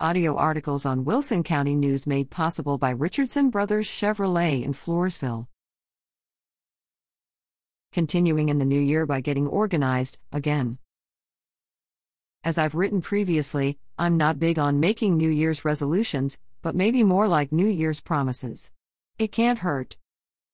Audio articles on Wilson County News made possible by Richardson Brothers Chevrolet in Floresville. Continuing in the new year by getting organized, again. As I've written previously, I'm not big on making New Year's resolutions, but maybe more like New Year's promises. It can't hurt.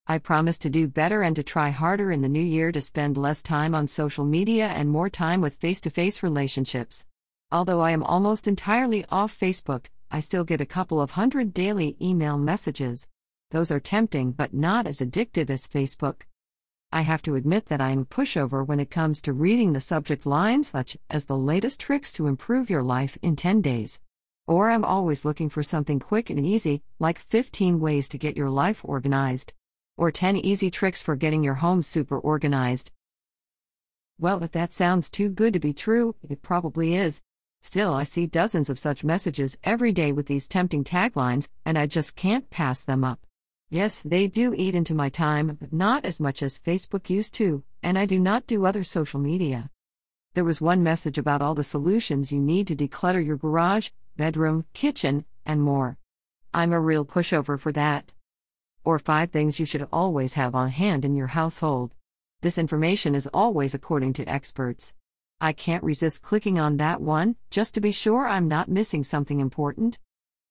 I promise to do better and to try harder in the new year to spend less time on social media and more time with face to face relationships. Although I am almost entirely off Facebook, I still get a couple of hundred daily email messages. Those are tempting but not as addictive as Facebook. I have to admit that I am pushover when it comes to reading the subject lines such as the latest tricks to improve your life in 10 days. Or I'm always looking for something quick and easy, like 15 ways to get your life organized. Or 10 easy tricks for getting your home super organized. Well, if that sounds too good to be true, it probably is. Still, I see dozens of such messages every day with these tempting taglines, and I just can't pass them up. Yes, they do eat into my time, but not as much as Facebook used to, and I do not do other social media. There was one message about all the solutions you need to declutter your garage, bedroom, kitchen, and more. I'm a real pushover for that. Or five things you should always have on hand in your household. This information is always according to experts. I can't resist clicking on that one, just to be sure I'm not missing something important.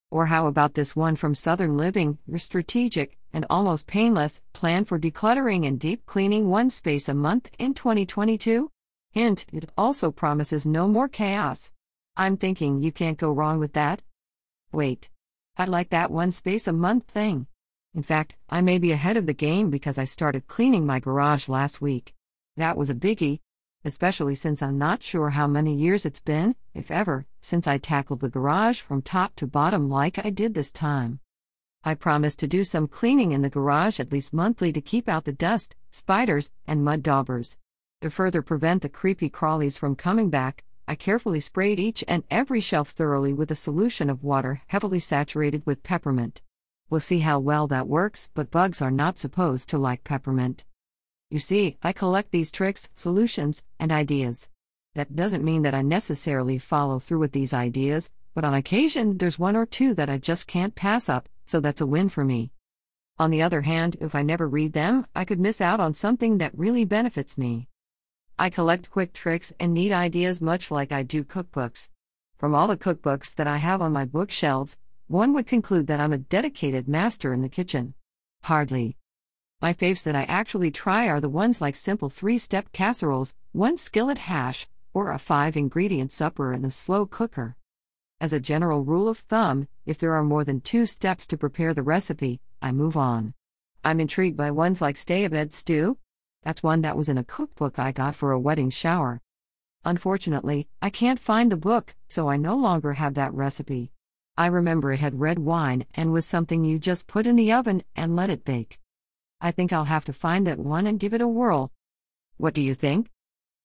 Or how about this one from Southern Living, your strategic and almost painless plan for decluttering and deep cleaning one space a month in 2022? Hint, it also promises no more chaos. I'm thinking you can't go wrong with that. Wait. I like that one space a month thing. In fact, I may be ahead of the game because I started cleaning my garage last week. That was a biggie, especially since I'm not sure how many years it's been, if ever, since I tackled the garage from top to bottom like I did this time. I promised to do some cleaning in the garage at least monthly to keep out the dust, spiders, and mud daubers. To further prevent the creepy crawlies from coming back, I carefully sprayed each and every shelf thoroughly with a solution of water heavily saturated with peppermint. We'll see how well that works, but bugs are not supposed to like peppermint. You see, I collect these tricks, solutions, and ideas. That doesn't mean that I necessarily follow through with these ideas, but on occasion there's one or two that I just can't pass up, so that's a win for me. On the other hand, if I never read them, I could miss out on something that really benefits me. I collect quick tricks and neat ideas much like I do cookbooks. From all the cookbooks that I have on my bookshelves, one would conclude that I'm a dedicated master in the kitchen. Hardly. My faves that I actually try are the ones like simple three step casseroles, one skillet hash, or a five ingredient supper in a slow cooker. As a general rule of thumb, if there are more than two steps to prepare the recipe, I move on. I'm intrigued by ones like stay abed stew. That's one that was in a cookbook I got for a wedding shower. Unfortunately, I can't find the book, so I no longer have that recipe. I remember it had red wine and was something you just put in the oven and let it bake. I think I'll have to find that one and give it a whirl. What do you think?